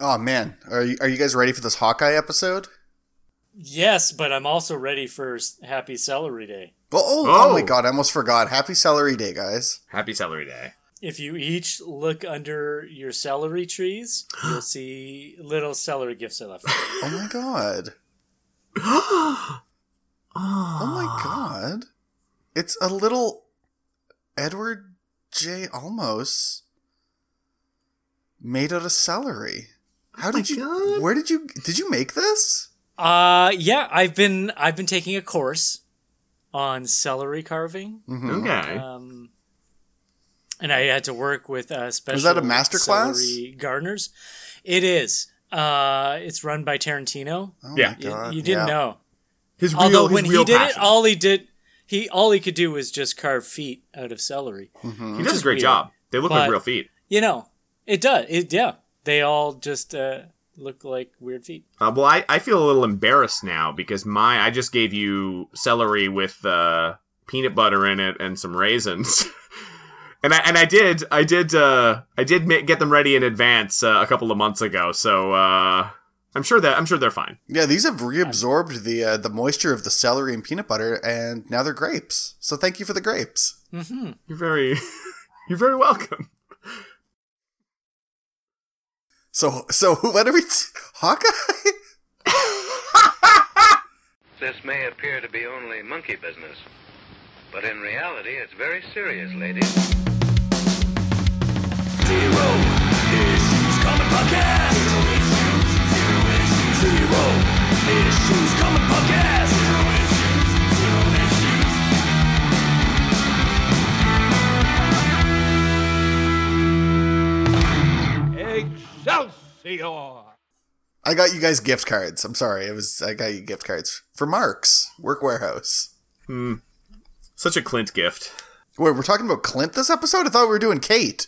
Oh man, are you, are you guys ready for this Hawkeye episode? Yes, but I'm also ready for Happy Celery Day. Oh, oh, oh Oh. my oh. god, I almost forgot. Happy Celery Day, guys. Happy Celery Day. If you each look under your celery trees, you'll see little celery gifts I left. Oh my god. Ah. Oh my god. It's a little Edward J. Olmos made out of celery. How did you God. Where did you did you make this? Uh yeah, I've been I've been taking a course on celery carving. Mhm. Okay. Um, and I had to work with uh, special. Is that a master class? gardeners? It is. Uh, it's run by Tarantino. Oh Yeah. my You, god. you didn't yeah. know. his real, Although his when real he did passion. it, all he did he all he could do was just carve feet out of celery. Mhm. he does a great weird. job. They look like real feet. You know, it does. It yeah. They all just uh, look like weird feet. Uh, well, I, I feel a little embarrassed now because my I just gave you celery with uh, peanut butter in it and some raisins, and I and I did I did uh, I did ma- get them ready in advance uh, a couple of months ago. So uh, I'm sure that I'm sure they're fine. Yeah, these have reabsorbed the uh, the moisture of the celery and peanut butter, and now they're grapes. So thank you for the grapes. hmm You're very you're very welcome. So so what are we? T- Hawkeye? This may appear to be only monkey business, but in reality, it's very serious, ladies. Zero issues comic podcast. Zero issues comic podcast. Excelsior! I got you guys gift cards. I'm sorry. It was I got you gift cards for Mark's Work Wearhouse. Hmm. Such a Clint gift. Wait, we're talking about Clint this episode? I thought we were doing Kate.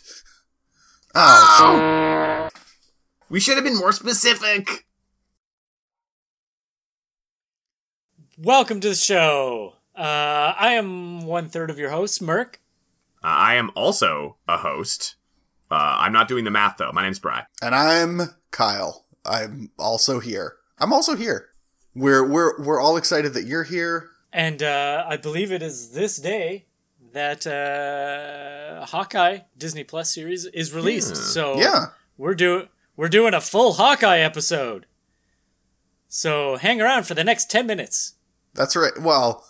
Oh, We should have been more specific. Welcome to the show. Uh, I am one third of your host, Merc. Uh, I am also a host. Uh, I'm not doing the math though. My name's Bry. and I'm Kyle. I'm also here. I'm also here. We're we're we're all excited that you're here. And uh, I believe it is this day that uh, Hawkeye Disney Plus series is released. So Yeah. we're doing we're doing a full Hawkeye episode. So hang around for the next ten minutes. That's right. Well,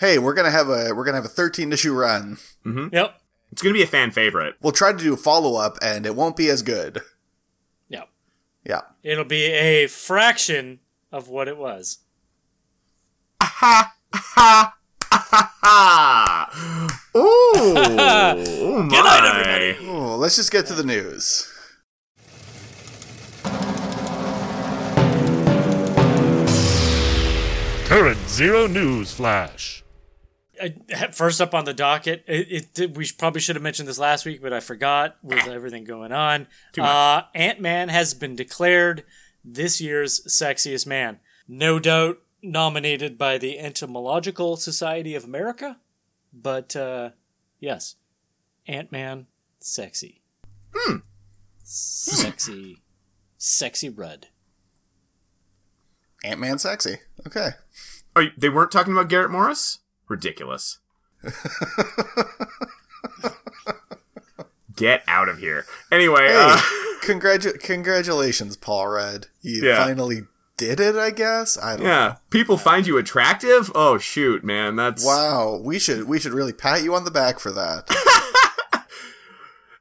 hey, we're gonna have a we're gonna have a 13 issue run. Yep. It's gonna be a fan favorite. We'll try to do a follow up, and it won't be as good. Yep. Yeah. It'll be a fraction of what it was. Ha ha ha! Ooh, oh my! Good night, everybody. Oh, let's just get to the news. Current Zero News Flash. Uh, first up on the docket, it, it we probably should have mentioned this last week, but I forgot with everything going on. Uh, Ant Man has been declared this year's sexiest man. No doubt nominated by the Entomological Society of America, but uh, yes, Ant Man, sexy. Hmm. Sexy, sexy Rudd. Ant Man sexy. Okay. Oh, they weren't talking about Garrett Morris? Ridiculous. Get out of here. Anyway, Hey, uh, congratu- congratulations, Paul Rudd. You Yeah. finally did it, I guess. I don't yeah, people find you attractive. Oh shoot, man, that's Wow, we should we should really pat you on the back for that.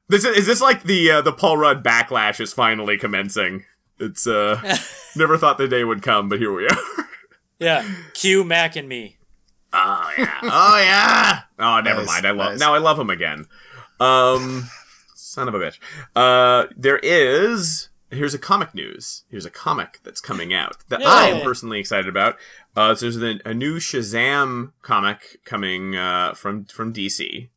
This is, is this like the uh, the Paul Rudd backlash is finally commencing. It's uh never thought the day would come, but here we are. Yeah, Q Mac and me. Oh yeah. Oh yeah. Oh, never Nice, mind. I love nice. now. I love him again. Um, son of a bitch. Uh, there is. Here's a comic news. Here's a comic that's coming out that I am personally excited about. Uh, so there's a, a new Shazam comic coming uh, from from DC,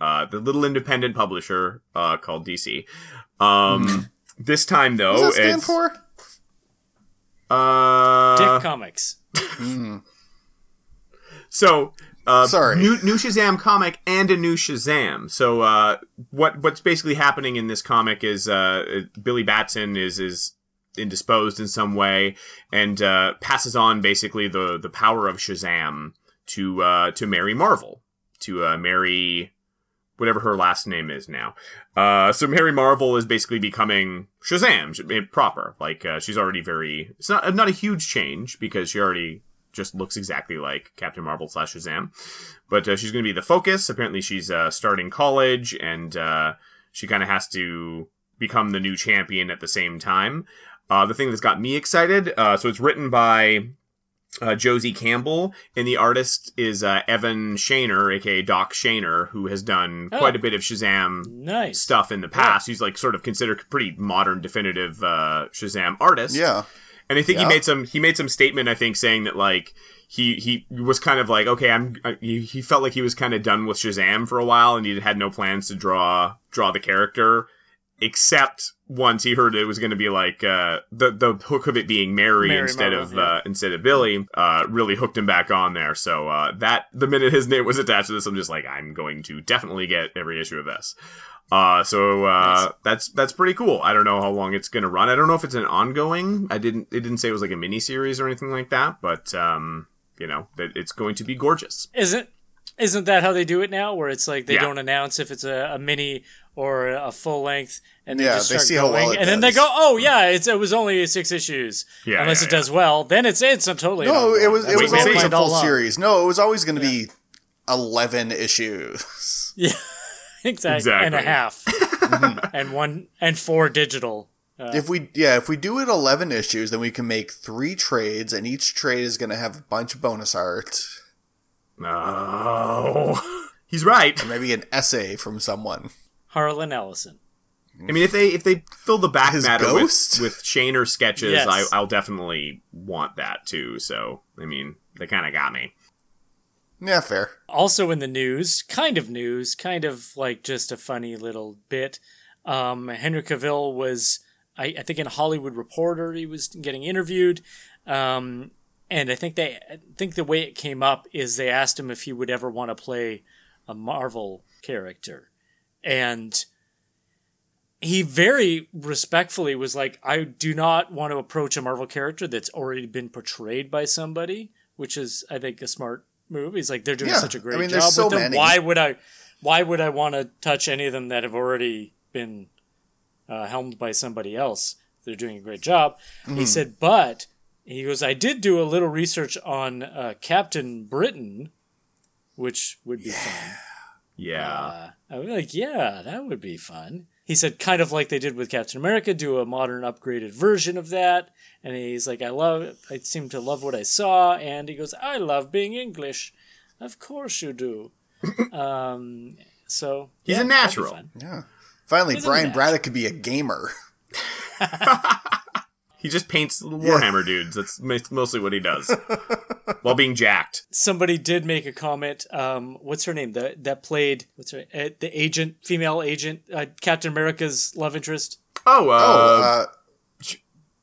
uh, the little independent publisher uh, called DC. Um, this time though, What does that stand it's for? uh, Dick Comics. So, uh, Sorry. new new Shazam comic and a new Shazam. So, uh, what what's basically happening in this comic is uh, Billy Batson is is indisposed in some way, and uh, passes on basically the the power of Shazam to uh, to Mary Marvel, to uh, Mary whatever her last name is now. Uh, so Mary Marvel is basically becoming Shazam eh, proper. Like uh, she's already very. It's not not a huge change because she already just looks exactly like Captain Marvel slash Shazam. But uh, she's going to be the focus. Apparently, she's uh, starting college, and uh, she kind of has to become the new champion at the same time. Uh, the thing that's got me excited. Uh, so it's written by uh, Josie Campbell, and the artist is uh, Evan Shaner, aka Doc Shaner, who has done Oh. quite a bit of Shazam Nice. stuff in the past. He's like sort of considered pretty modern, definitive uh, Shazam artist. Yeah. And I think Yeah. he made some he made some statement I think saying that like he he was kind of like okay I'm I, he, he felt like he was kind of done with Shazam for a while and he had no plans to draw draw the character except once he heard it was going to be like uh, the the hook of it being Mary, Mary instead Marvel, of yeah. uh, instead of Billy uh, really hooked him back on there so uh, that the minute his name was attached to this I'm just like I'm going to definitely get every issue of this uh, so uh, Nice. that's that's pretty cool. I don't know how long it's gonna run. I don't know if it's an ongoing. I didn't. It didn't say it was like a mini series or anything like that. But um, you know, that it's going to be gorgeous. Isn't isn't that how they do it now? Where it's like they Yeah. don't announce if it's a, a mini or a full length, and they Yeah, just they start see how going, well it and then they go, "Oh yeah, it's, it was only six issues." Yeah, unless yeah, it does well, then it's it's a totally No, it was it was the always a all full series. No, it was always going to be eleven issues. Yeah, exactly, Exactly. and a half, mm-hmm. and one and four digital. Uh, if we yeah, if we do it eleven issues, then we can make three trades, and each trade is going to have a bunch of bonus art, No, he's right. maybe an essay from someone. Harlan Ellison. Mm. I mean, if they if they fill the back His matter ghost? with with Shaner sketches, Yes. I, I'll definitely want that too. So I mean, they kind of got me. Yeah, fair. Also in the news, kind of news, kind of like just a funny little bit. Um, Henry Cavill was, I, I think, in Hollywood Reporter, he was getting interviewed, um, and I think they, I think the way it came up is they asked him if he would ever want to play a Marvel character, and he very respectfully was like, I do not want to approach a Marvel character that's already been portrayed by somebody, which is, I think, a smart move. He's like, they're doing Yeah, such a great I mean, job there's so with them. many. Why would I? Why would I want to touch any of them that have already been uh, helmed by somebody else? They're doing a great job. Mm-hmm. He said, but he goes, I did do a little research on uh, Captain Britain, which would be fun. Yeah, Uh, I was like, yeah, that would be fun. He said, kind of like they did with Captain America, do a modern upgraded version of that. And he's like, I love, I seem to love what I saw. And he goes, I love being English. Of course you do. um, so He's yeah, a natural. Yeah. Finally, Isn't Brian that- Braddock could be a gamer. he just paints Warhammer dudes. That's mostly what he does, while being jacked. Somebody did make a comment. Um, what's her name? That that played what's her uh, the agent, female agent, uh, Captain America's love interest, Oh, uh, Oh, uh,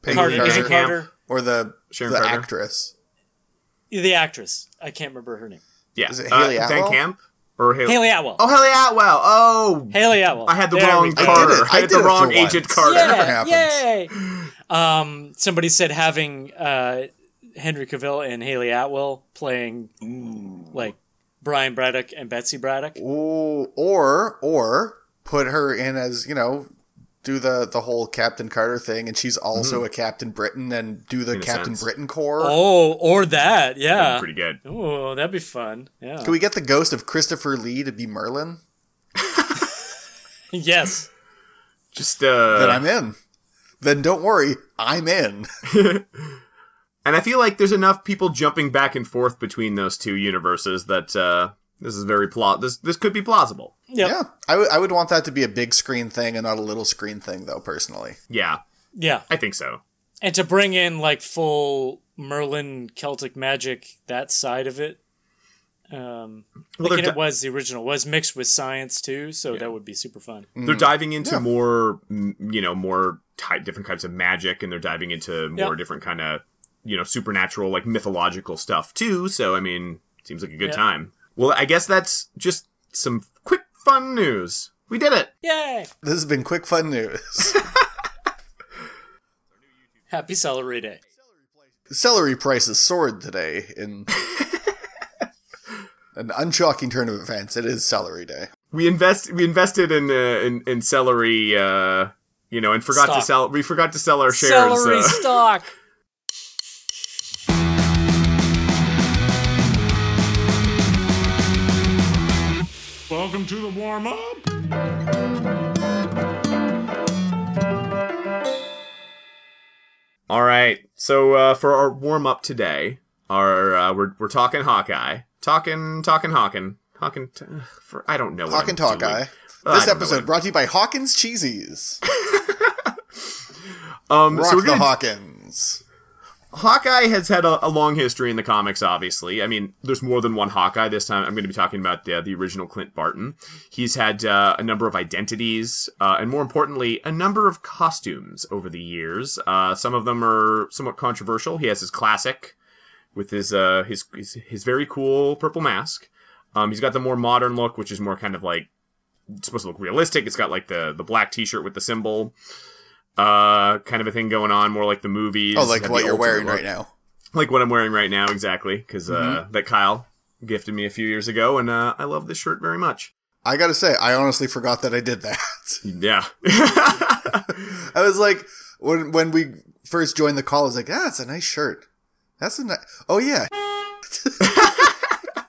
Peggy Carter, Carter. Carter, or the Sharon the Carter. actress. the actress. I can't remember her name. yeah, Is it uh, Haley Dan Atwell? Camp or Haley? Hayley Atwell. Oh, Hayley Atwell. Oh, Hayley Atwell. I had the There wrong we go. I Carter. did it. I had did the it wrong for Agent once. Carter. Never Yeah, happens. yay! Um, somebody said having uh, Henry Cavill and Hayley Atwell playing like Brian Braddock and Betsy Braddock. Ooh, or or put her in as you know, do the the whole Captain Carter thing, and she's also a Captain Britain, and do the In Captain sense. Britain Corps. Oh, or that, yeah. Pretty good. Oh, that'd be fun. Yeah. Can we get the ghost of Christopher Lee to be Merlin? yes. Just uh, Then I'm in. Then don't worry, I'm in. and I feel like there's enough people jumping back and forth between those two universes that uh, this is very plot. This this could be plausible. Yep. Yeah, I would- I would want that to be a big screen thing and not a little screen thing, though. Personally, Yeah, Yeah. I think so. And to bring in like full Merlin Celtic magic, that side of it. Um, Well, thinking they're it was the original was mixed with science too, so that would be super fun. They're diving into Yeah. more, you know, more ty- different types of magic, and they're diving into more Yep. different kind of, you know, supernatural, like mythological stuff too. So, I mean, seems like a good Yeah. time. Well, I guess that's just some quick fun news. We did it. Yay! this has been quick fun news. Happy Celery Day. Celery prices soared today in an unshocking turn of events. It is celery day. We invest we invested in uh, in, in celery, uh, you know, and forgot to sell. We forgot to sell our shares. Celery uh, stock. Welcome to the warm up. All right. So uh, for our warm up today, our uh, we're we're talking Hawkeye, talking talking Hawking, Hawking. T- for I don't know. what Hawk and Talk doing. This episode brought to you by Hawkins Cheesies. Um, Rock so we're gonna Hawkins. Hawkeye has had a, a long history in the comics, obviously. I mean, there's more than one Hawkeye. This time I'm going to be talking about the, the original Clint Barton. He's had uh, a number of identities, uh, and more importantly, a number of costumes over the years. Uh, some of them are somewhat controversial. He has his classic with his, uh, his, his, his very cool purple mask. Um, he's got the more modern look, which is more kind of like supposed to look realistic. It's got like the, the black t shirt with the symbol. Uh, kind of a thing going on, more like the movies. Oh, like what you're wearing look right now. like what I'm wearing right now, exactly, because uh, Mm-hmm. that Kyle gifted me a few years ago, and uh, I love this shirt very much. I gotta say, I honestly forgot that I did that. Yeah, I was like, when when we first joined the call, I was like, ah, it's a nice shirt. That's a nice. Oh yeah,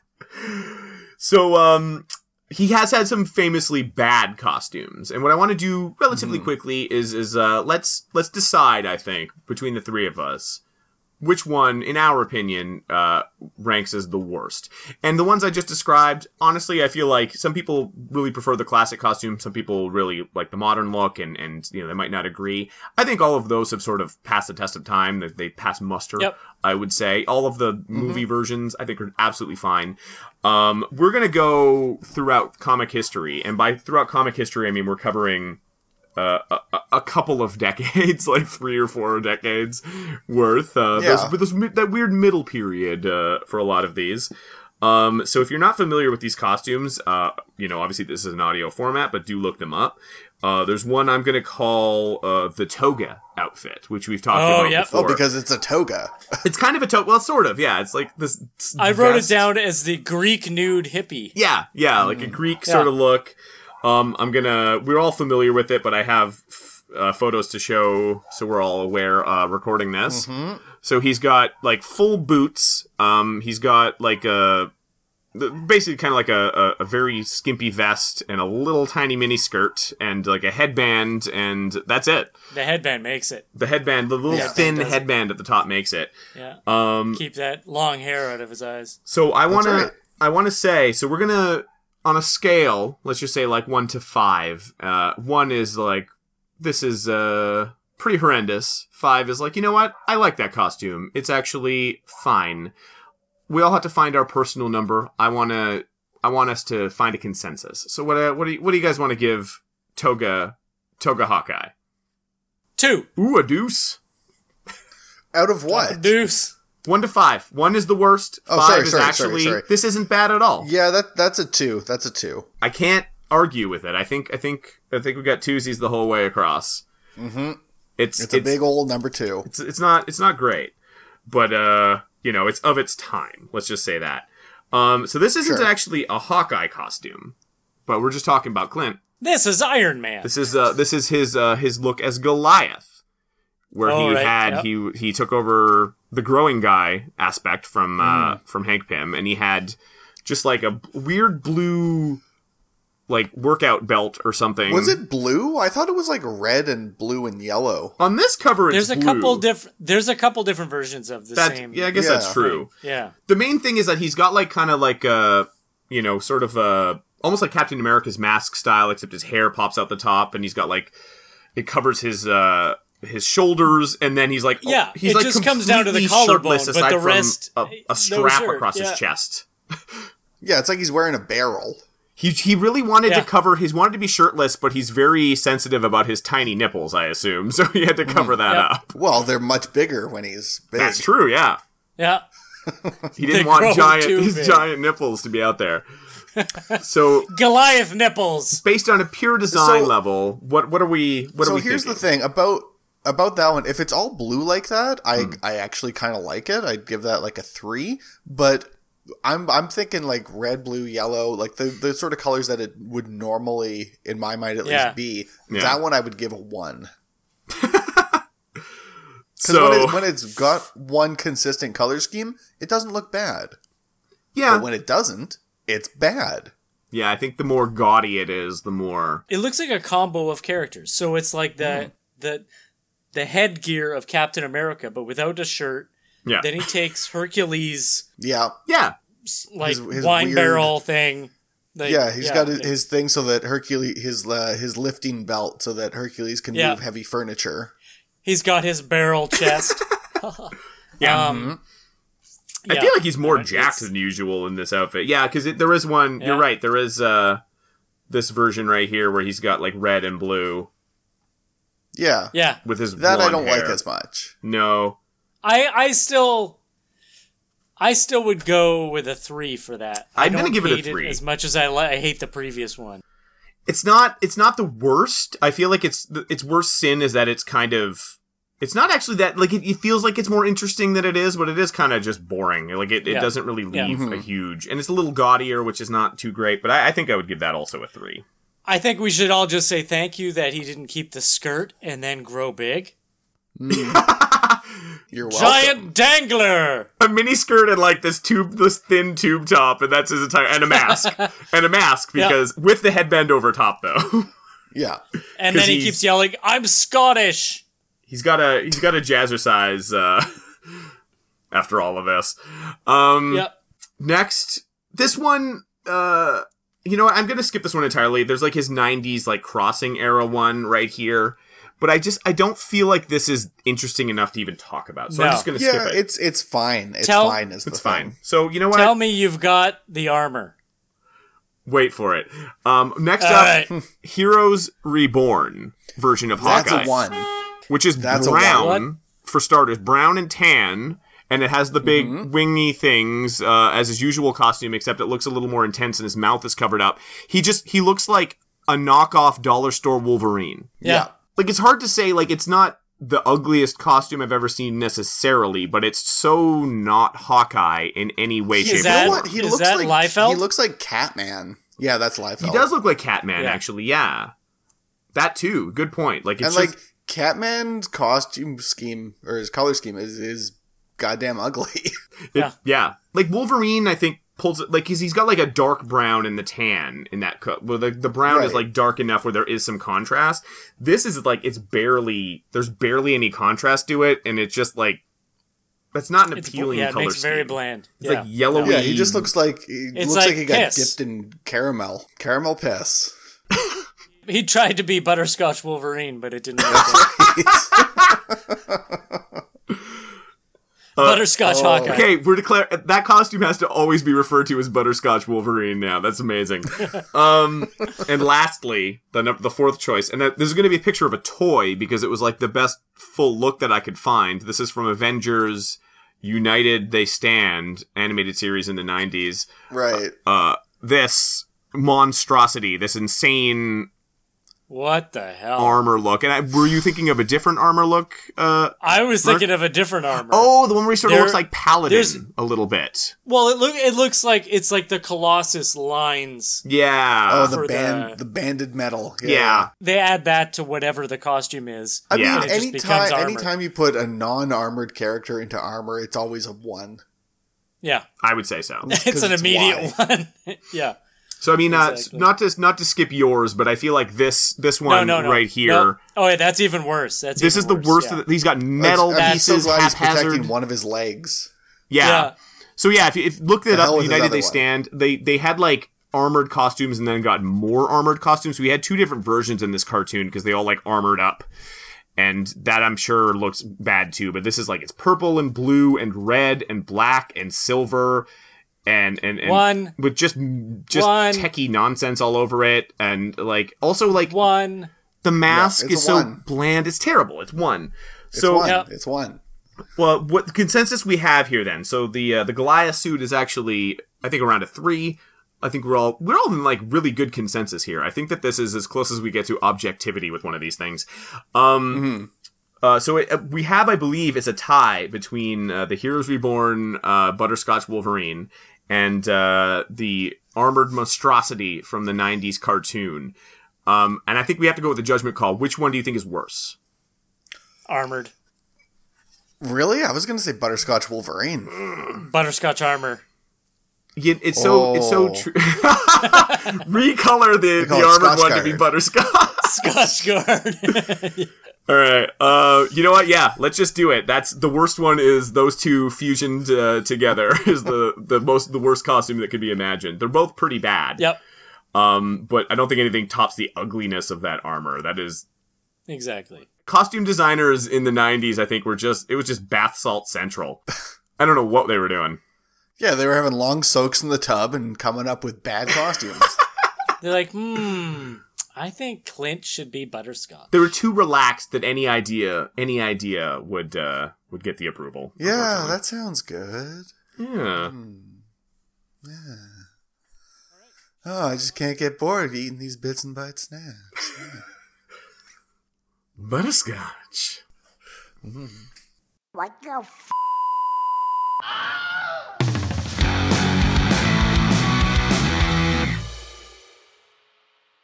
so um, he has had some famously bad costumes, and what I want to do relatively Mm-hmm. quickly is is uh, let's let's decide. I think between the three of us. Which one, in our opinion, uh, ranks as the worst? And the ones I just described, honestly, I feel like some people really prefer the classic costume. Some people really like the modern look, and and you know they might not agree. I think all of those have sort of passed the test of time. That they pass muster. Yep. I would say all of the movie versions I think are absolutely fine. Um, we're gonna go throughout comic history, and by throughout comic history, I mean we're covering uh, a, a- a couple of decades, like three or four decades worth. Uh, Yeah. those, those, that weird middle period uh, for a lot of these. Um, so if you're not familiar with these costumes, uh, you know, obviously this is an audio format, but do look them up. Uh, there's one I'm going to call uh, the toga outfit, which we've talked Oh, about yep. before. oh because it's a toga. it's kind of a toga. Well, sort of. Yeah, it's like this. I wrote it down as the Greek nude hippie. Yeah, yeah, like a Greek sort of look. Um, I'm gonna. We're all familiar with it, but I have f- uh, photos to show, so we're all aware. Uh, recording this, so he's got like full boots. Um, he's got like a basically kind of like a, a, a very skimpy vest and a little tiny mini skirt and like a headband, and that's it. The headband makes it. The headband, the little Yeah, thin does it. headband at the top makes it. Yeah. Um, Keep that long hair out of his eyes. So I want right. to I want to say so we're gonna on a scale let's just say like one to five. Uh, one is like this is uh pretty horrendous. Five is like you know what I like that costume. It's actually fine. We all have to find our personal number. I want to I want us to find a consensus. So what uh, what do you, what do you guys want to give Toga Toga Hawkeye? Two. Ooh a deuce. Out of what? Deuce. One to five. One is the worst. Oh, five sorry, is sorry, sorry, actually sorry. this isn't bad at all. Yeah, that that's a two. That's a two. I can't argue with it. I think I think I think we got twosies the whole way across. Mm-hmm. It's It's, a big old number two. It's, it's not it's not great, but uh, you know, it's of its time. Let's just say that. Um, so this isn't Sure. actually a Hawkeye costume, but we're just talking about Clint. This is Iron Man. This is uh, this is his uh, his look as Goliath, where Oh, he right, had yep. he he took over the growing guy aspect from Hmm. uh, from Hank Pym, and he had just like a weird blue like workout belt or something. Was it blue? I thought it was like red and blue and yellow. on this cover? It's There's a blue. couple different. There's a couple different versions of the That- same. yeah, I guess Yeah. that's true. Yeah. The main thing is that he's got like kind of like a you know sort of a almost like Captain America's mask style, except his hair pops out the top, and he's got like it covers his uh his shoulders, and then he's like oh, Yeah, he's it like just comes down to the completely collarbone, shirtless but the from rest- a, eh, a strap shirt, across yeah. his chest. Yeah, it's like he's wearing a barrel. He, he really wanted Yeah. to cover he's wanted to be shirtless, but he's very sensitive about his tiny nipples, I assume. So he had to mm. cover that Yep. up. Well, they're much bigger when he's big. That's true, yeah. Yeah. He didn't They want giant too his big. giant nipples to be out there. so Goliath nipples. based on a pure design So- level, what what are we what so are we here's thinking? the thing about about that one, if it's all blue like that, I Hmm. I actually kind of like it. I'd give that like a three. But I'm I'm thinking like red, blue, yellow, like the the sort of colors that it would normally, in my mind at Yeah. least, be. Yeah. That one I would give a one. Because So when, it, when it's got one consistent color scheme, it doesn't look bad. yeah, But when it doesn't, it's bad. yeah. I think the more gaudy it is, the more It looks like a combo of characters. So it's like the the the headgear of Captain America, but without a shirt. yeah, Then he takes Hercules Yeah, yeah. like His- his wine weird- barrel thing. Like, yeah. He's got his, his thing so that Hercules his uh, his lifting belt so that Hercules can Yeah. move heavy furniture. He's got his barrel chest. Yeah. Um, I yeah. feel like he's more Uh, jacked it's- than usual in this outfit. Yeah, because there is one. You're right. There is uh this version right here where he's got like red and blue Yeah, Yeah, with his that I don't like as much. No, I I still I still would go with a three for that. I I'm gonna don't give it a hate three. as much as I li- I hate the previous one. it's not. It's not the worst. I feel like it's its worst sin is that it's kind of. It's not actually that like it, it feels like it's more interesting than it is, but it is kind of just boring. Like it, it Yeah. doesn't really Yeah. leave a mm-hmm. huge, and it's a little gaudier, which is not too great. But I, I think I would give that also a three. I think we should all just say thank you that he didn't keep the skirt and then grow big. You're welcome. Giant dangler. a mini skirt and like this tube, this thin tube top, and that's his entire and a mask and a mask Yeah. because with the headband over top though. Yeah, And then he he's- keeps yelling, "I'm Scottish." he's got a he's got a jazzercise uh, after all of this. Um, Yep. Next, this one. Uh, you know what? I'm gonna skip this one entirely. There's like his '90s like crossing era one right here. But I just I don't feel like this is interesting enough to even talk about. So I'm just gonna skip yeah. it. It's it's fine. It's Tell- fine. Is the it's thing. fine. So you know what? Tell me you've got the armor. Wait for it. Um, next All up, right. Heroes Reborn version of That's Hawkeye, a one. which is That's a brown one. for starters, brown and tan, and it has the big Mm-hmm. wingy things uh, as his usual costume, except it looks a little more intense and his mouth is covered up. He just he looks like a knockoff dollar store Wolverine. Yeah. Like it's hard to say. Like it's not the ugliest costume I've ever seen necessarily, but it's so not Hawkeye in any way, Is shape, that- or form. He Is looks that like Liefeld? he looks like Catman. Yeah, that's Liefeld. He does look like Catman, Yeah. actually. Yeah, that too. Good point. Like it's and just, like Catman's costume scheme or his color scheme is is goddamn ugly. Yeah. yeah. Like Wolverine, I think pulls it like he's, he's got like a dark brown in the tan in that cut. Well, the the brown is like dark enough where there is some contrast. This is like it's barely there's barely any contrast to it, and it's just like that's not an It's appealing yeah, it color makes it very bland. It's yeah. like yellowy. yeah, he just looks like he It's looks like like, he got piss. dipped in caramel. Caramel piss. He tried to be Butterscotch Wolverine, but it didn't work. Out. Butterscotch Hawkeye. Okay, we're declare that costume has to always be referred to as Butterscotch Wolverine now. That's amazing. um, and lastly, the the fourth choice, and that, this is going to be a picture of a toy because it was like the best full look that I could find. This is from Avengers United They Stand animated series in the '90s. Right. Uh, this monstrosity, this insane What the hell? armor look, and I, were you thinking of a different armor look? Uh, I was thinking of a different armor. oh, the one where he sort of looks like Paladin a little bit. Well, it look it looks like it's like the Colossus lines. Yeah. Oh, the band, the- the, banded metal. yeah. They add that to whatever the costume is. I Yeah. mean, anytime anytime you put a non-armored character into armor, it's always a one. Yeah, I would say so. it's an it's immediate one. yeah. So I mean, uh, not to not to skip yours, but I feel like this this one no, no. right here. No. Oh, yeah, that's even worse. That's This even is the worse, worst. yeah. Of the, he's got metal I'm so pieces, glad he's haphazard. protecting one of his legs. yeah. Yeah. So yeah, if you if, look it The up, hell with his United They one? Stand. They they had like armored costumes and then got more armored costumes. We had two different versions in this cartoon because they all like armored up. And that I'm sure looks bad too, but this is like it's purple and blue and red and black and silver and and, and One. with just just One. techie nonsense all over it and like also like One. the mask it's is so one. bland it's terrible it's one It's so one. Yeah. It's one. well what consensus we have here then so the uh, the goliath suit is actually i think around a three i think we're all we're all in like really good consensus here i think that this is as close as we get to objectivity with one of these things um Uh, so it, uh, we have, I believe, it's a tie between uh, the Heroes Reborn uh, Butterscotch Wolverine and uh, the Armored Monstrosity from the '90s cartoon. Um, and I think we have to go with the judgment call. Which one do you think is worse? Armored. Really? I was going to say Butterscotch Wolverine. Butterscotch armor. Yeah, it's so it's so Oh. true. Recolor the, the armored one to be Guard. butterscotch. Scotch guard. All right. Uh, you know what? Yeah, let's just do it. That's the worst one. Is those two fusioned uh, together is the the most the worst costume that could be imagined. They're both pretty bad. yep. Um, but I don't think anything tops the ugliness of that armor. That is Exactly. costume designers in the '90s. I think were just it was just bath salt central. I don't know what they were doing. Yeah, they were having long soaks in the tub and coming up with bad costumes. They're like, hmm. I think Clint should be butterscotch. They were too relaxed that any idea any idea would uh, would get the approval. yeah, that sounds good. yeah. yeah. Oh, I just can't get bored eating these bits and bites snacks. Butterscotch. What the f?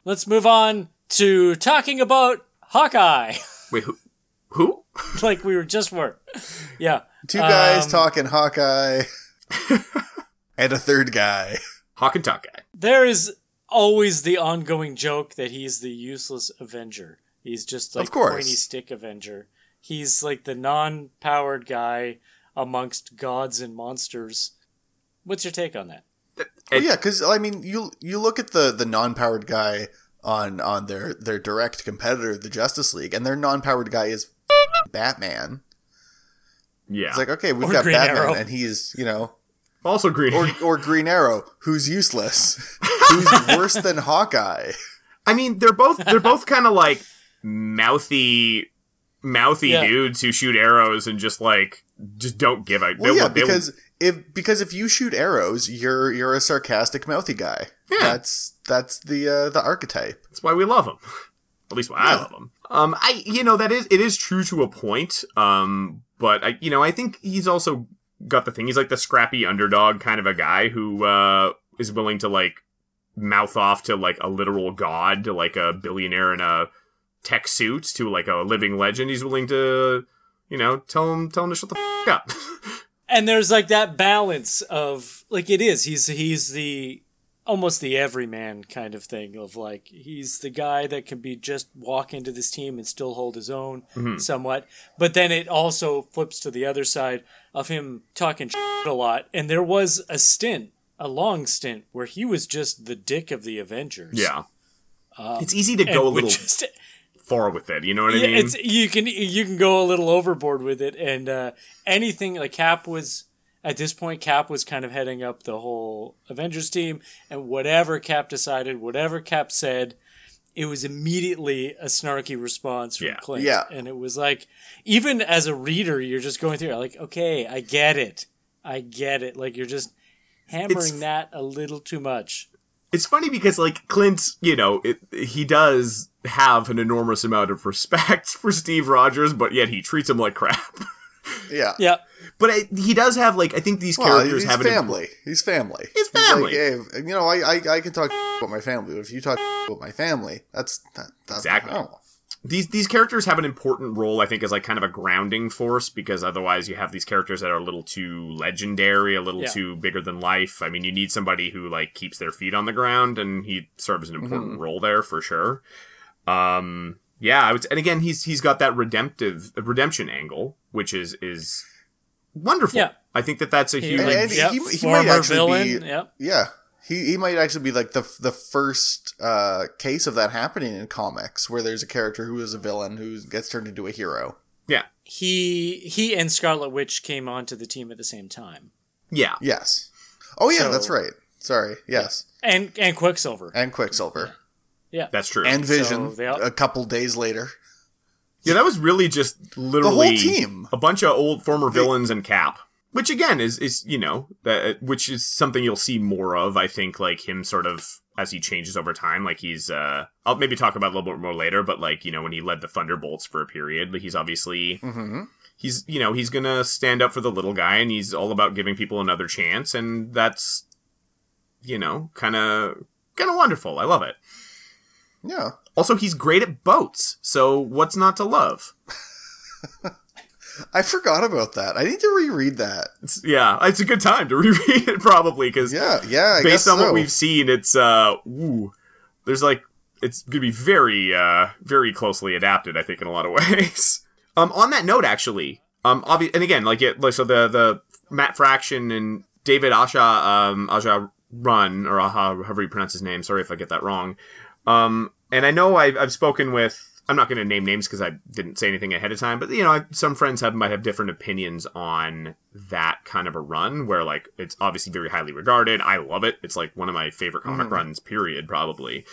Let's move on to talking about Hawkeye, Wait, who? Who? like we were just were. Yeah. Two guys Um, talking Hawkeye, and a third guy. Hawk and Tuck guy. There is always the ongoing joke that he's the useless Avenger. He's just like Of pointy stick Avenger. He's like the non-powered guy amongst gods and monsters. What's your take on that? Well, yeah, because I mean, you you look at the the non powered guy on on their their direct competitor, the Justice League, and their non powered guy is Batman. Yeah. It's like okay, we've Or got Green Batman, Arrow. and he's you know, also green. or or Green Arrow, who's useless, who's worse than Hawkeye. I mean, they're both they're both kind of like mouthy, mouthy Yeah. dudes who shoot arrows and just like just don't give a. Well, they- yeah, they- because if because if you shoot arrows, you're you're a sarcastic, mouthy guy. Yeah. That's that's the uh, the archetype. That's why we love him. At least why I love him. Um, I you know that is it is true to a point. Um, but I you know I think he's also got the thing. He's like the scrappy underdog kind of a guy who uh is willing to like mouth off to like a literal god to like a billionaire in a tech suit to like a living legend. He's willing to you know tell him tell him to shut the f- up. And there's like that balance of like it is. He's he's the almost the everyman kind of thing of like he's the guy that can be just walk into this team and still hold his own mm-hmm. somewhat. But then it also flips to the other side of him talking a lot. And there was a stint, a long stint, where he was just the dick of the Avengers. yeah. Um, it's easy to go a little just far with it. You know what I mean? it's you can you can go a little overboard with it, and uh, anything like Cap was at this point. Cap was kind of heading up the whole Avengers team, and whatever Cap decided, whatever Cap said, it was immediately a snarky response from Yeah. Clint. Yeah. and it was like even as a reader, you're just going through it, like, okay, I get it, I get it. Like you're just hammering It's- that a little too much. it's funny because like Clint, you know, it, he does have an enormous amount of respect for Steve Rogers, but yet he treats him like crap. Yeah. Yeah, But I, he does have like I think these Well, characters he's have an family. He's family. He's like, family. hey, you know, I, I I can talk about my family, but if you talk about my family, that's that, that's Exactly. these these characters have an important role I think as like kind of a grounding force because otherwise you have these characters that are a little too legendary, a little Yeah. too bigger than life. I mean, you need somebody who like keeps their feet on the ground and he serves an mm-hmm. important role there for sure. Um yeah, I would and again he's he's got that redemptive redemption angle, which is is wonderful. Yeah. I think that that's a huge And- and Yep, he, he might actually villain, be yep. yeah. He, he might actually be like the the first uh, case of that happening in comics, where there's a character who is a villain who gets turned into a hero. yeah. he he and Scarlet Witch came onto the team at the same time, Yeah. Yes. Oh yeah, So- that's right. Sorry. Yes. and and Quicksilver. And Quicksilver Yeah, That's true. and Vision. they all- a couple days later. Yeah, that was really just literally the whole team. a bunch of old former villains and Cap, which again is is you know that which is something you'll see more of. I think like him sort of as he changes over time. Like he's, uh, I'll maybe talk about it a little bit more later, but like you know when he led the Thunderbolts for a period, like he's obviously hmm he's you know he's gonna stand up for the little guy, and he's all about giving people another chance, and that's you know kind of kind of wonderful. I love it. Yeah. Also, he's great at boats, so what's not to love? I forgot about that. I need to reread that. It's, yeah, it's a good time to reread it probably because Yeah, yeah. I based on so. what we've seen, it's uh, ooh, there's like it's gonna be very uh very closely adapted. I think in a lot of ways. um, on that note, actually, um, obvi- and again, like it, like so the the Matt Fraction and David Asha um Aja Run or Aha, however you pronounce his name. Sorry if I get that wrong. Um, and I know I've, I've spoken with. I'm not going to name names because I didn't say anything ahead of time, but you know, I, some friends have might have different opinions on that kind of a run where like it's obviously very highly regarded. I love it. It's like one of my favorite comic runs, period, probably.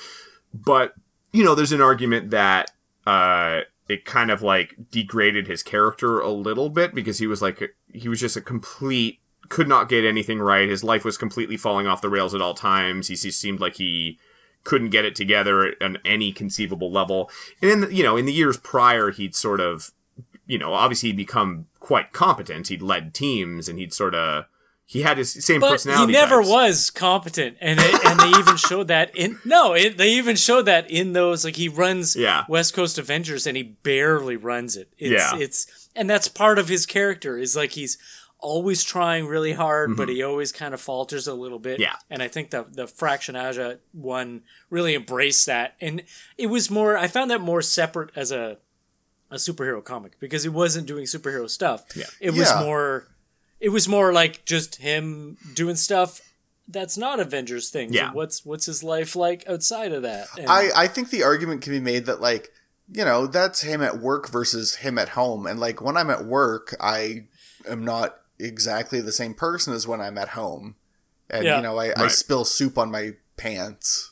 But you know, there's an argument that uh, it kind of like degraded his character a little bit because he was like he was just a complete could not get anything right. His life was completely falling off the rails at all times. He, he seemed like he couldn't get it together on any conceivable level. And in the, you know, in the years prior, he'd sort of, you know, obviously he'd become quite competent. He'd led teams and he'd sort of he had his same But he never types. was competent, and it, and they even showed that in no, it, they even showed that in those like he runs Yeah. West Coast Avengers and he barely runs it. It's, Yeah. it's and that's part of his character is like he's always trying really hard, but he always kind of falters a little bit. Mm-hmm. Yeah. and I think the the Fraction Aja one really embraced that, and it was more. I found that more separate as a a superhero comic because he wasn't doing superhero stuff. Yeah. It was Yeah. more it was more like just him doing stuff that's not Avengers things. Yeah. And what's what's his life like outside of that? And I, I think the argument can be made that like you know that's him at work versus him at home and like when i'm at work i am not exactly the same person as when i'm at home and Yeah. you know I, I spill soup on my pants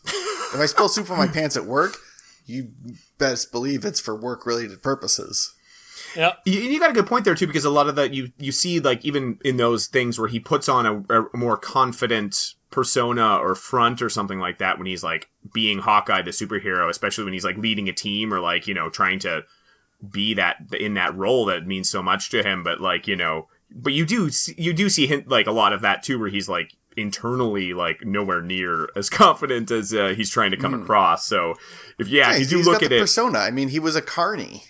if i spill soup on my pants at work you best believe it's for work related purposes yeah. You, you got a good point there too, because a lot of that you you see like even in those things where he puts on a, a more confident persona or front or something like that when he's like being Hawkeye the superhero, especially when he's like leading a team or like you know trying to be that in that role that means so much to him. But like you know, but you do see, you do see him like a lot of that too, where he's like internally like nowhere near as confident as uh, he's trying to come across. So if yeah, Yeah, if you he's- do he's look got at the it, persona i mean he was a carney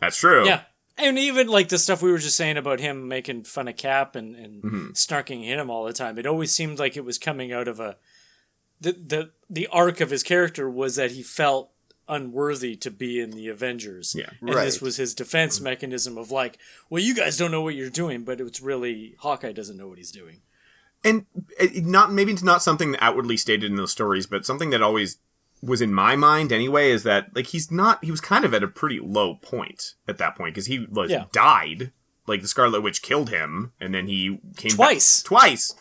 that's true. Yeah. And even like the stuff we were just saying about him making fun of Cap and, and Mm-hmm. snarking at him all the time, it always seemed like it was coming out of a the the the arc of his character was that he felt unworthy to be in the Avengers. Yeah. And this was his defense mechanism of like, well, you guys don't know what you're doing, but it's really Hawkeye doesn't know what he's doing. and eh, not maybe it's not something outwardly stated in those stories, but something that always was in my mind anyway is that like he's not he was kind of at a pretty low point at that point because he was Yeah. died like the Scarlet Witch killed him and then he came back- Twice.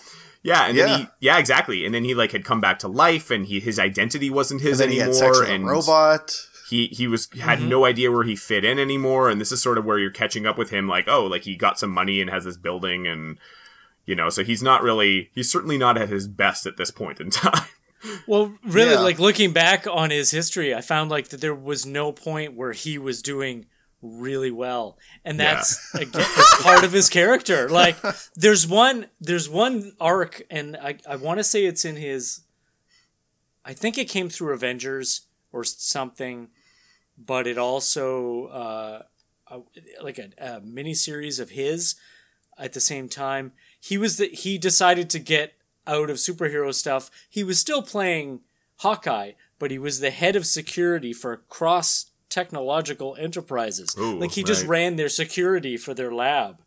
Twice yeah and then he yeah exactly and then he like had come back to life and he his identity wasn't his and then he anymore had sex with and a robot he he was had Mm-hmm. no idea where he fit in anymore and this is sort of where you're catching up with him like oh like he got some money and has this building and you know so he's not really he's certainly not at his best at this point in time Well, really, Yeah. like looking back on his history, I found like that there was no point where he was doing really well, and Yeah. that's again part of his character. Like, there's one, there's one arc, and I, I want to say it's in his. I think it came through Avengers or something, but it also uh, a, like a, a mini series of his at the same time. He was the he decided to get out of superhero stuff. He was still playing Hawkeye, but he was the head of security for Cross Technological Enterprises. Ooh, like he just ran their security for their lab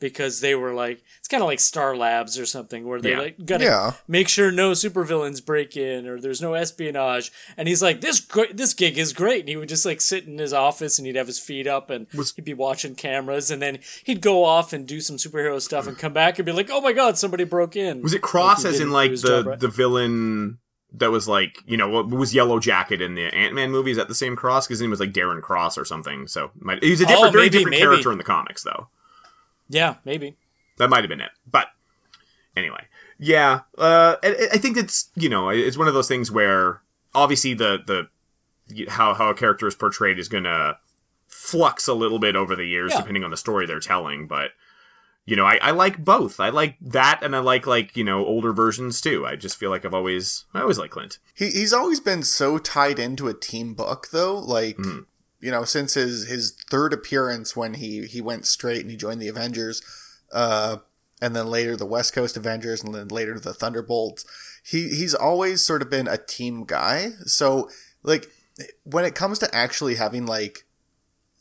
because they were like it's kind of like Star Labs or something where they Yeah. like gotta Yeah. make sure no supervillains break in or there's no espionage. And he's like, this gr- this gig is great. And he would just like sit in his office and he'd have his feet up and Was- he'd be watching cameras. And then he'd go off and do some superhero stuff and come back and be like, oh my god, somebody broke in. was it cross Like as in like the job right. the villain that was like you know what was yellow jacket in the ant-man movies at the same cross because his name was like darren cross or something so might, he was a different Oh, very maybe, different maybe. character in the comics though Yeah, maybe. That might have been it. But anyway, Yeah, uh, I, I think it's you know it's one of those things where obviously the the how how a character is portrayed is gonna flux a little bit over the years Yeah. depending on the story they're telling, but you know I, I like both. I like that, and I like like you know older versions too. I just feel like I've always I always like Clint. He he's always been so tied into a team book though, like Mhm. you know, since his his third appearance when he he went straight and he joined the Avengers, uh, and then later the West Coast Avengers, and then later the Thunderbolts. He he's always sort of been a team guy. So like when it comes to actually having like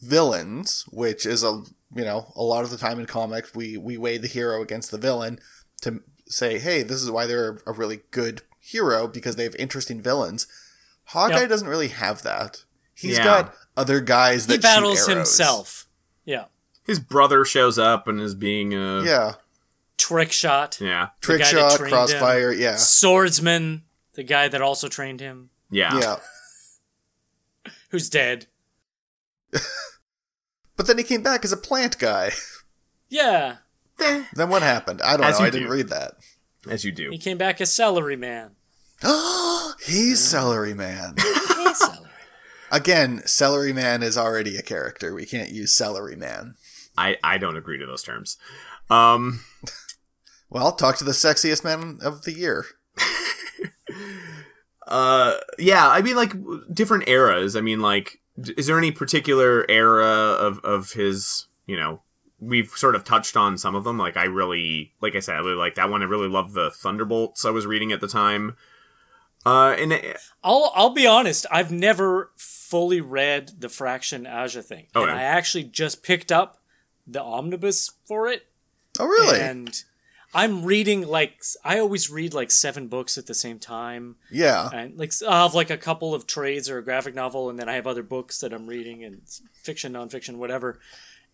villains, which is a you know a lot of the time in comics we we weigh the hero against the villain to say hey this is why they're a really good hero because they have interesting villains. Hawkeye Yep. doesn't really have that. He's Yeah. got other guys that he battles shoot himself. Yeah. His brother shows up and is being a Yeah, Trick shot. yeah trick shot, trained crossfire. Yeah, Swordsman, the guy that also trained him, yeah yeah. who's dead. But then he came back as a plant guy. Yeah. then what happened? I don't As know. you I didn't do. read that. as you do. He came back as Celery Man. Oh, he's Celery Man. Hey, Celery. Again, Celery Man is already a character. We can't use Celery Man. I I don't agree to those terms. Um. Well, talk to the sexiest man of the year. Uh, yeah, I mean, like different eras. I mean, like, d- is there any particular era of of his? You know, we've sort of touched on some of them. Like, I really, like I said, I really like that one. I really love the Thunderbolts I was reading at the time. Uh, and it- I'll I'll be honest. I've never fully read the Fraction Aja thing, Oh, and yeah. I actually just picked up the omnibus for it. Oh, really? And I'm reading like I always read like seven books at the same time, yeah. and like I'll have like a couple of trades or a graphic novel, and then I have other books that I'm reading and fiction, nonfiction, whatever.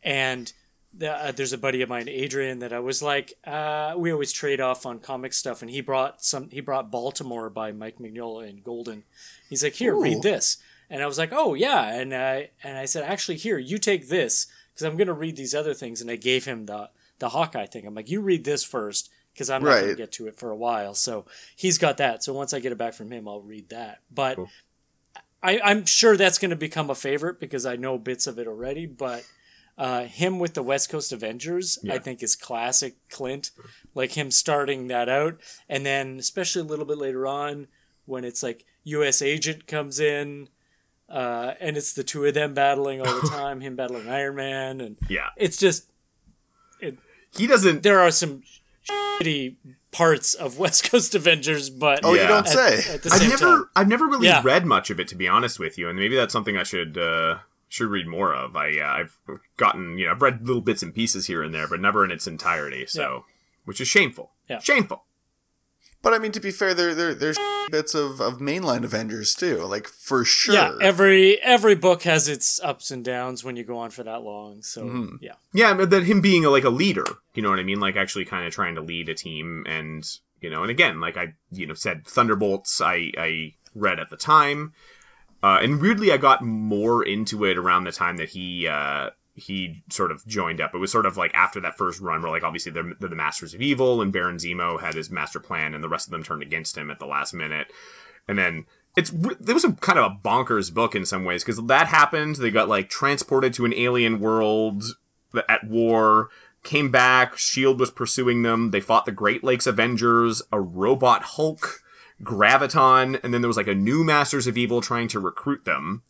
And the, uh, there's a buddy of mine, Adrian, that I was like, uh, we always trade off on comic stuff, and he brought some. He brought Baltimore by Mike Mignola and Golden. He's like, here, Ooh. read this, and I was like, oh yeah, and I and I said, actually, here, you take this because I'm gonna read these other things, and I gave him the the Hawkeye thing. I'm like, you read this first because I'm not gonna get to it for a while. So he's got that. So once I get it back from him, I'll read that. But Cool. I, I'm sure that's going to become a favorite because I know bits of it already. But uh, him with the West Coast Avengers, I think is classic Clint. Like him starting that out, and then especially a little bit later on when it's like U.S. Agent comes in. Uh, and it's the two of them battling all the time, him battling Iron Man, and yeah, it's just he doesn't. there are some shitty parts of West Coast Avengers, but Oh, Yeah. you don't at, say. at I've never, time. I've never really Yeah. read much of it to be honest with you, and maybe that's something I should uh, should read more of. I uh, I've gotten you know I've read little bits and pieces here and there, but never in its entirety. So, which is shameful. Yeah. Shameful. But I mean, to be fair, there, there there's bits of, of mainline Avengers too, like for sure. Yeah, every every book has its ups and downs when you go on for that long. So Mm-hmm. yeah, Yeah, but that him being a, like a leader, you know what I mean? Like actually kind of trying to lead a team, and you know, and again, like I you know said, Thunderbolts I I read at the time, uh, and weirdly I got more into it around the time that he uh, he sort of joined up. It was sort of like after that first run, where like obviously they're, they're the Masters of Evil, and Baron Zemo had his master plan, and the rest of them turned against him at the last minute, and then. It's it was a kind of a bonkers book in some ways because that happened. They got like transported to an alien world at war, came back, S.H.I.E.L.D. Was pursuing them. They fought the Great Lakes Avengers, a robot Hulk, Graviton, and then there was like a new Masters of Evil trying to recruit them.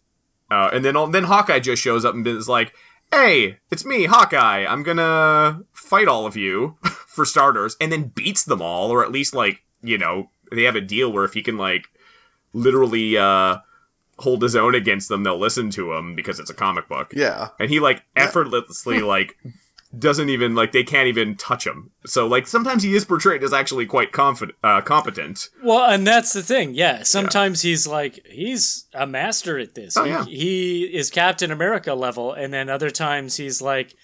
Uh, and then then Hawkeye just shows up and is like, "Hey, it's me, Hawkeye. I'm gonna fight all of you for starters," and then beats them all, or at least like you know they have a deal where if he can like literally uh, hold his own against them, they'll listen to him because it's a comic book Yeah. and he like effortlessly like doesn't even like they can't even touch him. So like sometimes he is portrayed as actually quite confident, uh, competent. well, and that's the thing. Yeah, sometimes he's like he's a master at this. Oh, he, yeah. he is Captain America level, and then other times he's like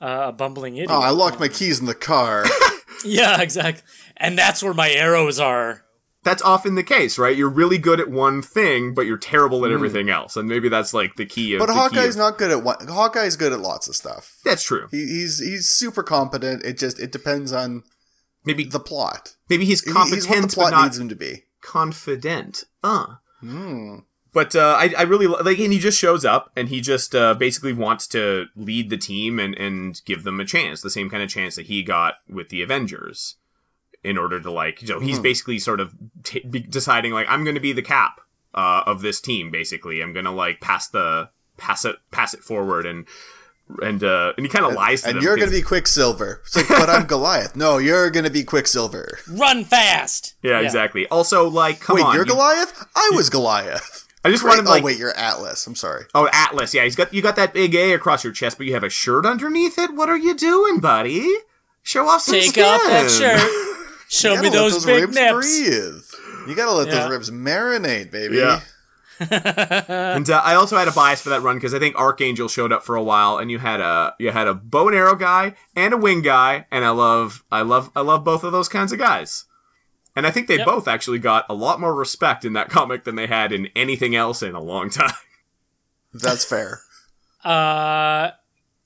uh, a bumbling idiot. Oh, I locked my keys in the car. yeah, exactly. And that's where my arrows are. That's often the case, right? You're really good at one thing, but you're terrible at everything else, and maybe that's like the key of. but the Hawkeye's of- not good at one. Hawkeye's good at lots of stuff. That's true. He, he's he's super competent. It just it depends on maybe the plot. maybe he's He- competent He's what the plot needs him to be. confident. Uh. Hmm. But uh, I, I really like, and he just shows up, and he just uh, basically wants to lead the team and and give them a chance, the same kind of chance that he got with the Avengers, in order to like, so he's basically sort of t- be deciding like, I'm going to be the cap uh, of this team. Basically, I'm going to like pass the pass it pass it forward, and and uh, and he kind of lies to And them. you're going to be Quicksilver. It's like, but I'm Goliath. No, you're going to be Quicksilver. Run fast. yeah, exactly. Also, like, come wait, on, you're you- Goliath? I was Goliath. I just Great. wanted like, oh wait, you're Atlas. I'm sorry. Oh, Atlas. Yeah, he's got you got that big A across your chest, but you have a shirt underneath it. What are you doing, buddy? Show off some Take skin. off that shirt. Show me gotta those, big ribs nips. breathe. You gotta let Yeah. those ribs marinate, baby. Yeah. and uh, I also had a bias for that run because I think Archangel showed up for a while, and you had a you had a bow and arrow guy and a wing guy, and I love I love I love both of those kinds of guys. And I think they Yep. both actually got a lot more respect in that comic than they had in anything else in a long time. That's fair. Uh,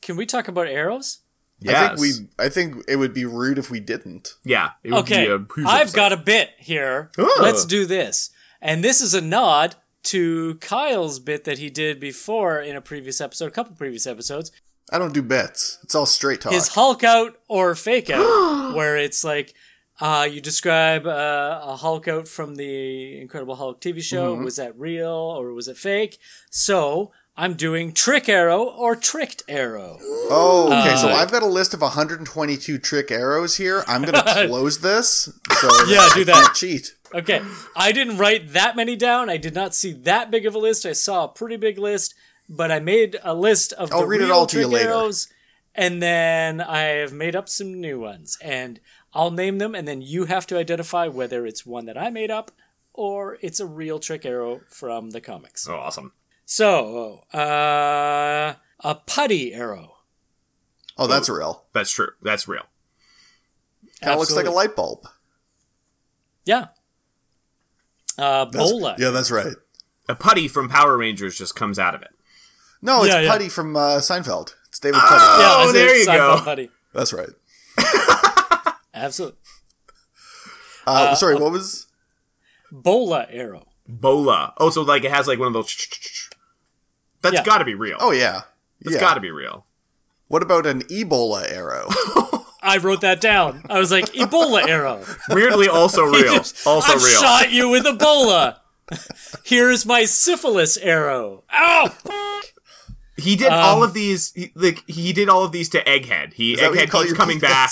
can we talk about arrows? I think we. I think it would be rude if we didn't. yeah. It would Okay, be a who's I've upset. got a bit here. Oh. Let's do this. And this is a nod to Kyle's bit that he did before in a previous episode, a couple previous episodes. I don't do bits. It's all straight talk. His Hulk out or fake out, where it's like uh, you describe uh, a Hulk out from the Incredible Hulk TV show. Mm-hmm. Was that real or was it fake? So I'm doing Trick Arrow or Tricked Arrow. oh, okay. so Uh, I've got a list of 122 trick arrows here. I'm gonna close this. So Yeah, do that. can't cheat. Okay, I didn't write that many down. I did not see that big of a list. I saw a pretty big list, but I made a list of I'll the read it real all to you later. arrows, and then I have made up some new ones, and I'll name them, and then you have to identify whether it's one that I made up or it's a real trick arrow from the comics. Oh, awesome. So, uh, a putty arrow. Oh, that's real. That's true. That's real. That looks like a light bulb. Yeah. Uh, That's- bola. Yeah, that's right. A putty from Power Rangers just comes out of it. No, it's Yeah, yeah. Putty from uh, Seinfeld. It's David Oh, Putty. Yeah, I there you Seinfeld go. Putty. That's right. Absolutely. Uh, sorry, what was? Bola arrow. Bola. Oh, so like it has like one of those. That's Yeah. got to be real. Oh yeah, That's yeah. got to be real. What about an Ebola arrow? I wrote that down. I was like, Ebola arrow. Weirdly, also real. Also I've real. shot you with Ebola. Here's my syphilis arrow. Ow! He did all of these. He, like he did all of these to Egghead. He that what you Egghead keeps your coming back.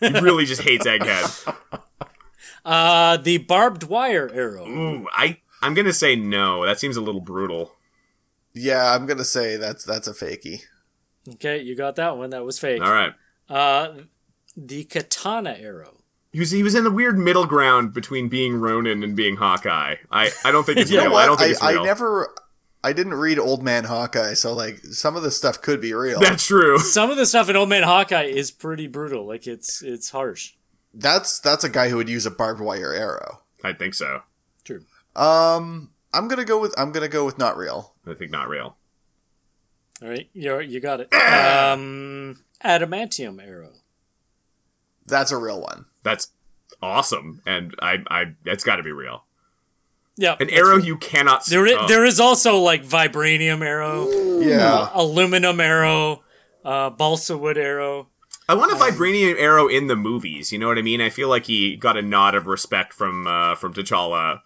he really just hates Egghead. Uh, the barbed wire arrow. Ooh, I I'm gonna say no. That seems a little brutal. Yeah, I'm gonna say that's that's a fakey. Okay, you got that one. That was fake. All right. Uh, the katana arrow. He was he was in the weird middle ground between being Ronin and being Hawkeye. I I don't think it's You know real. What? I don't think I, it's real. I never, I didn't read Old Man Hawkeye, so like some of the stuff could be real. That's true. Some of the stuff in Old Man Hawkeye is pretty brutal. Like it's it's harsh. That's that's a guy who would use a barbed wire arrow. I think so. True. Um, I'm gonna go with I'm gonna go with not real. I think not real. All right, you you got it. Um, adamantium arrow. That's a real one. That's awesome, and I I that's got to be real. Yeah, An arrow right. you cannot. There is, oh. there is also like vibranium arrow, Yeah, aluminum arrow, uh, balsa wood arrow. I want a vibranium arrow in the movies. You know what I mean? I feel like he got a nod of respect from uh, from T'Challa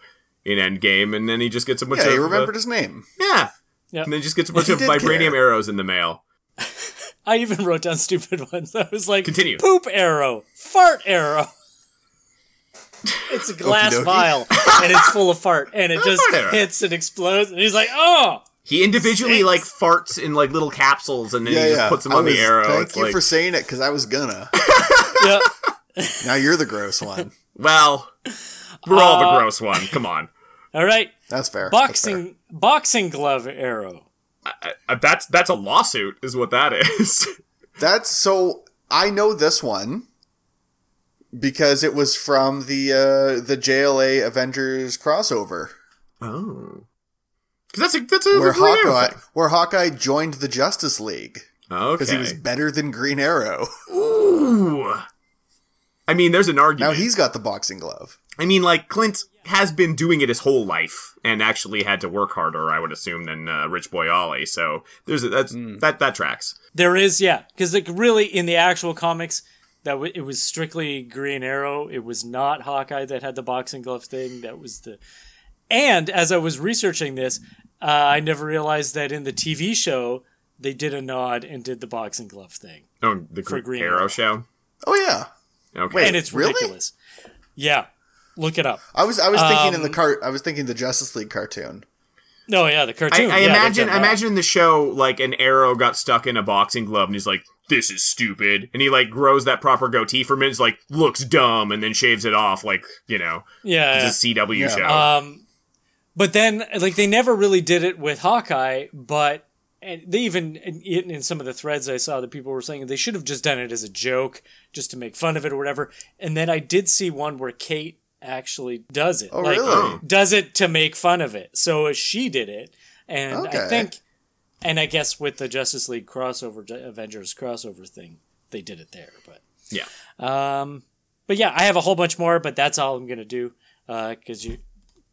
in Endgame, and then he just gets a bunch yeah. of He remembered uh, his name. yeah, Yeah. and then just gets a bunch of vibranium care. arrows in the mail. I even wrote down stupid ones. I was like, Continue. poop arrow, fart arrow. It's a glass Okey dokey. vial and it's full of fart, and it just hits and explodes. And he's like, "Oh, He individually Stinks. like farts in like little capsules, and then Yeah, he just yeah. puts them I on was- the arrow. Thank It's you like, for saying it because I was gonna. yeah." now you're the gross one. well, we're all Uh, the gross one. Come on, Uh, All right, That's fair. That's fair. boxing boxing glove arrow. Uh, that's that's a lawsuit, is what that is. That's so. I know this one because it was from the uh, the JLA Avengers crossover oh, because that's a that's a where Green Arrow Hawkeye thing. where Hawkeye joined the Justice League Okay, because he was better than Green Arrow. Ooh. I mean, there's an argument. Now he's got the boxing glove. I mean, like Clint has been doing it his whole life and actually had to work harder, I would assume, than uh, Rich Boy Ollie. So there's a, that's that that tracks. There is, yeah, because like really in the actual comics, that w- it was strictly Green Arrow. It was not Hawkeye that had the boxing glove thing. That was the. And as I was researching this, uh, I never realized that in the TV show they did a nod and did the boxing glove thing, Oh, the For Green Green Arrow Arrow. show. Oh yeah. Okay. Wait. and it's really? ridiculous. Yeah, look it up. I was I was thinking in Um, the cart. I was thinking the Justice League cartoon. No, yeah, the cartoon. I yeah, imagine, I imagine the show, like an arrow got stuck in a boxing glove, and he's like, "This is stupid," and he like grows that proper goatee for a minute, it's like looks dumb, and then shaves it off, like you know, Yeah, yeah. it's a CW Yeah. show. Um, but then, like, they never really did it with Hawkeye, but and they even in, in some of the threads I saw that people were saying they should have just done it as a joke, just to make fun of it or whatever. And then I did see one where Kate actually does it. Oh, like, really? Does it to make fun of it. So she did it, and I think, and I guess with the Justice League crossover, Avengers crossover thing, they did it there. But yeah. um, but yeah, I have a whole bunch more, but that's all I'm gonna do because you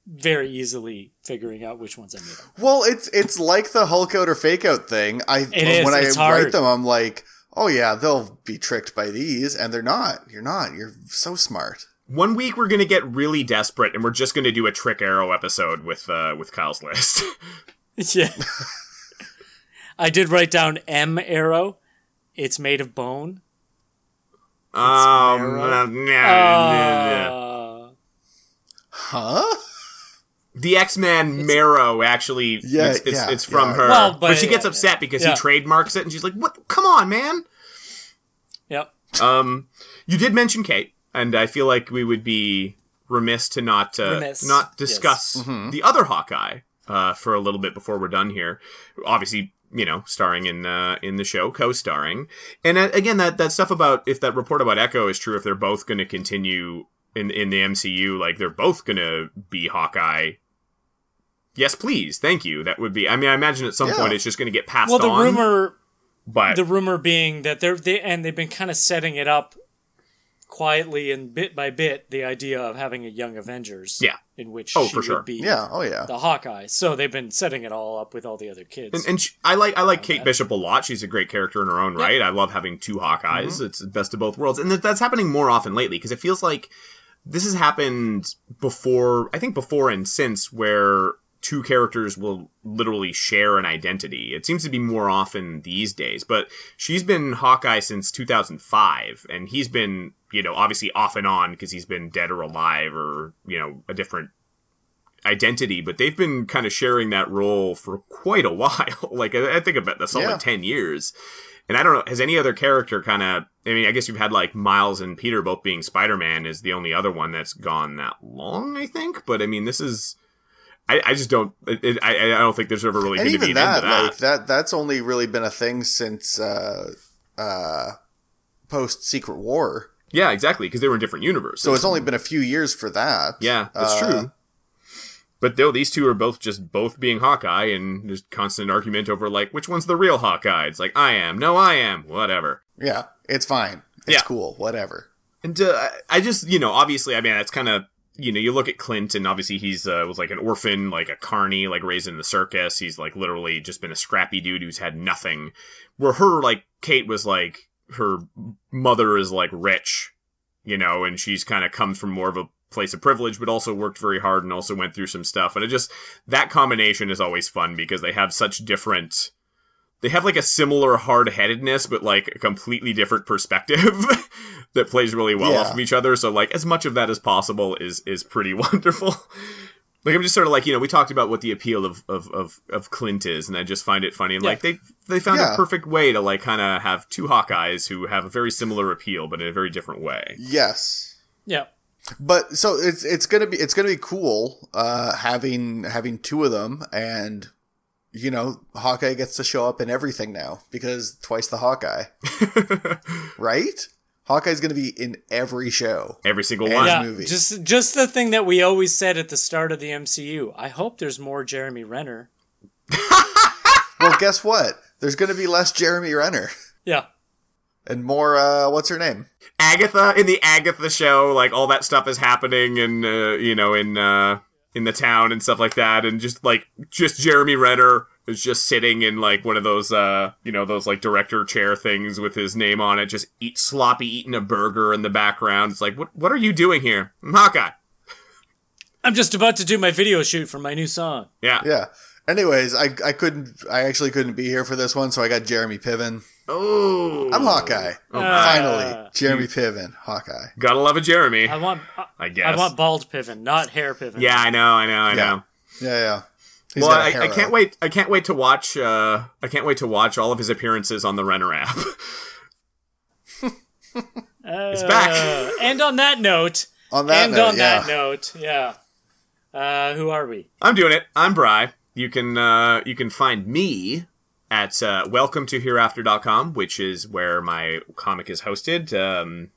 very easily figuring out which ones I made. Up. Well, it's it's like the Hulk out or fake out thing. I is, when I it's write hard. them, I'm like, oh yeah, they'll be tricked by these, and they're not. You're not. You're so smart. One week we're gonna get really desperate, and we're just gonna do a Trick Arrow episode with uh, with Kyle's list. yeah, I did write down M arrow. It's made of bone. um, Arrow. nah, nah, nah. Uh, Huh? the X Man Marrow actually, Yeah, it's, it's, yeah, it's from yeah. her, Well, but, but- she gets yeah, upset because yeah. he trademarks it, and she's like, "What? Come on, man!" yep. Um, you did mention Kate, and I feel like we would be remiss to not uh, Remiss, not discuss Mm-hmm. the other Hawkeye uh, for a little bit before we're done here. Obviously, you know, starring in uh, in the show, co-starring, and uh, again, that that stuff about if that report about Echo is true, if they're both going to continue in in the MCU, like they're both going to be Hawkeye. Yes, please. Thank you. That would be. I mean, I imagine at some Yeah. point it's just going to get passed Well, the on. rumor, but the rumor being that they're they and they've been kind of setting it up quietly and bit by bit the idea of having a young Avengers. Yeah. in which Oh, she for sure. would be Yeah. Oh yeah. the Hawkeye. So they've been setting it all up with all the other kids. And, and she, I like I like Kate Bishop a lot. She's a great character in her own right. I love having two Hawkeyes. Mm-hmm. It's the best of both worlds, and that's happening more often lately because it feels like this has happened before. I think before and since where two characters will literally share an identity. It seems to be more often these days. But she's been Hawkeye since 2005, and he's been you know obviously off and on because he's been dead or alive or you know a different identity, but they've been kind of sharing that role for quite a while. like I, I think about the solid Yeah. ten years. And I don't know, has any other character kind of? I mean, I guess you've had like Miles and Peter both being Spider Man is the only other one that's gone that long. I think, but I mean, this is. I, I just don't. It, I, I don't think there's ever really going to be even an end that, to that. like that, that's only really been a thing since uh, uh, post Secret War. yeah, exactly, because they were in different universes. So it's only been a few years for that. Yeah, that's Uh, true. But though these two are both just both being Hawkeye, and there's constant argument over like which one's the real Hawkeye. It's like I am, no, I am, whatever. Yeah, it's fine. It's Yeah. cool. Whatever. And uh, I- I just, you know, obviously, I mean, that's kind of, you know, you look at Clint, and obviously he's uh, was like an orphan, like a carny, like raised in the circus. He's like literally just been a scrappy dude who's had nothing. Where her, like Kate, was like her mother is like rich, you know, and she's kind of comes from more of a place of privilege, but also worked very hard and also went through some stuff. And it just that combination is always fun because they have such different they have like a similar hard-headedness but like a completely different perspective that plays really well Yeah. off of each other so like as much of that as possible is is pretty wonderful like i'm just sort of like you know we talked about what the appeal of of of, of clint is and i just find it funny and Yeah. like they they found Yeah. a perfect way to like kind of have two hawkeyes who have a very similar appeal but in a very different way Yes. yeah. But so it's it's gonna be it's gonna be cool uh, having having two of them, and you know Hawkeye gets to show up in everything now because twice the Hawkeye, right? Hawkeye's gonna be in every show. every single one Yeah, movie. just just the thing that we always said at the start of the MCU. I hope there's more Jeremy Renner. Well, guess what? There's gonna be less Jeremy Renner. Yeah, and more. Uh, what's her name? Agatha in the Agatha show, like all that stuff is happening, and uh, you know, in uh, in the town and stuff like that, and just like just Jeremy Renner is just sitting in like one of those uh, you know, those like director chair things with his name on it, just eat sloppy eating a burger in the background. It's like, what what are you doing here, I'm Hawkeye? I'm just about to do my video shoot for my new song. Yeah. Yeah. Anyways, I I couldn't. I actually couldn't be here for this one, so I got Jeremy Piven. Oh, I'm Hawkeye. Ah. Finally, Jeremy Piven, Hawkeye. Gotta love a Jeremy. I want. I guess. I want bald Piven, not hair Piven. yeah, I know, I know, I Yeah. know. Yeah, yeah. He's well, got a I, hair I can't out. wait. I can't wait to watch. Uh, I can't wait to watch all of his appearances on the Renner app. it's back. and on that note, On that and note, on yeah. that note, yeah. Uh, who are we? I'm doing it. I'm Bry. You can uh, you can find me at uh, welcome to hereafter.com, which is where my comic is hosted. Um,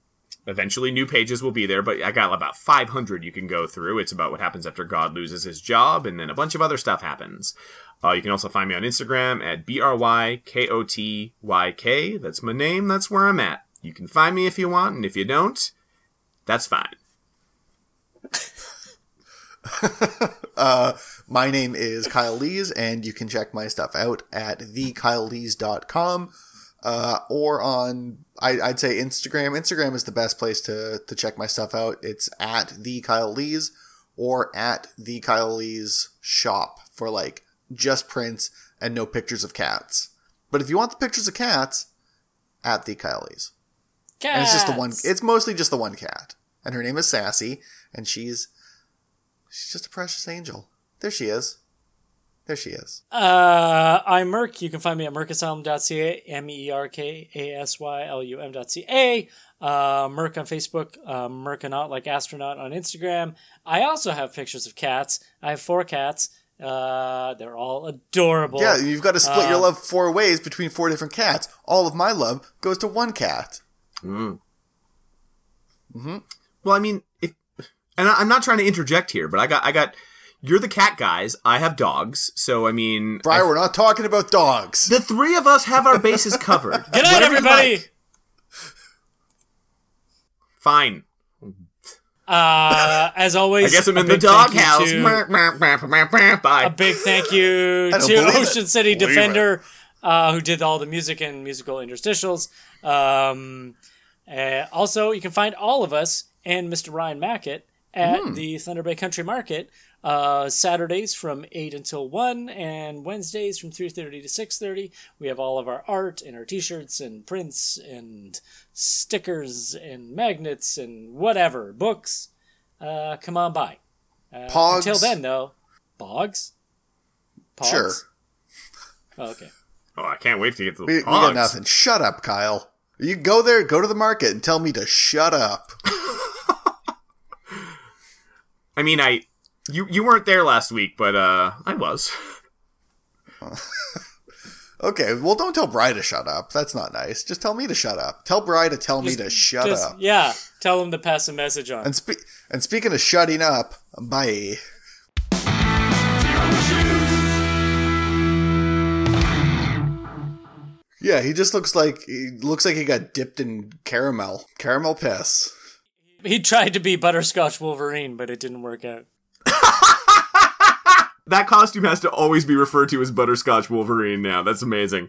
eventually, new pages will be there, but I got about 500 you can go through. It's about what happens after God loses his job, and then a bunch of other stuff happens. Uh, you can also find me on Instagram at b r y k o t y k. That's my name. That's where I'm at. You can find me if you want, and if you don't, that's fine. Uh, my name is Kyle Lees, and you can check my stuff out at thekylelees.com uh, or on, I, I'd say Instagram. Instagram is the best place to, to check my stuff out. It's at the Kyle Lees or at the Kyle Lees shop for like just prints and no pictures of cats. But if you want the pictures of cats, at the Kyle Lees. And it's just the one. It's mostly just the one cat, and her name is Sassy, and she's she's just a precious angel. There she is. There she is. Uh, I'm Merk. You can find me at mercasylum.ca, M E R K A S Y L U M.ca. Uh, Merc on Facebook, uh, Mercanaut like astronaut on Instagram. I also have pictures of cats. I have four cats. Uh, they're all adorable. Yeah, you've got to split your uh, love four ways between four different cats. All of my love goes to one cat. Hmm. Well, I mean, if and I, I'm not trying to interject here, but I got I got you're the cat guys. I have dogs, so I mean, Briar, I- we're not talking about dogs. the three of us have our bases covered. Good night, Whatever everybody. like. Fine. Uh, as always, I guess I'm in the big thank doghouse. to- A big thank you to believe it. Ocean City Believe Defender, uh, who did all the music and musical interstitials. Um, uh, also, you can find all of us and Mr. Ryan Mackett at Hmm. the Thunder Bay Country Market uh, Saturdays from eight until one, and Wednesdays from three thirty to six thirty. We have all of our art and our T-shirts and prints and stickers and magnets and whatever books. Uh, come on by. Uh, Pogs. Until then, though, Boggs? Pogs? Sure. Oh, okay. Oh, I can't wait to get to the We, we got nothing. Shut up, Kyle. You go there, go to the market, and tell me to shut up. I mean, I you you weren't there last week, but uh, I was. Okay, well, don't tell Bri to shut up. That's not nice. Just tell me to shut up. Tell Bri to tell me to shut Just- up. Yeah, tell him to pass a message on. And spe- and speaking of shutting up, bye. Yeah, he just looks like he looks like he got dipped in caramel, caramel piss. He tried to be Butterscotch Wolverine, but it didn't work out. That costume has to always be referred to as Butterscotch Wolverine now. That's amazing.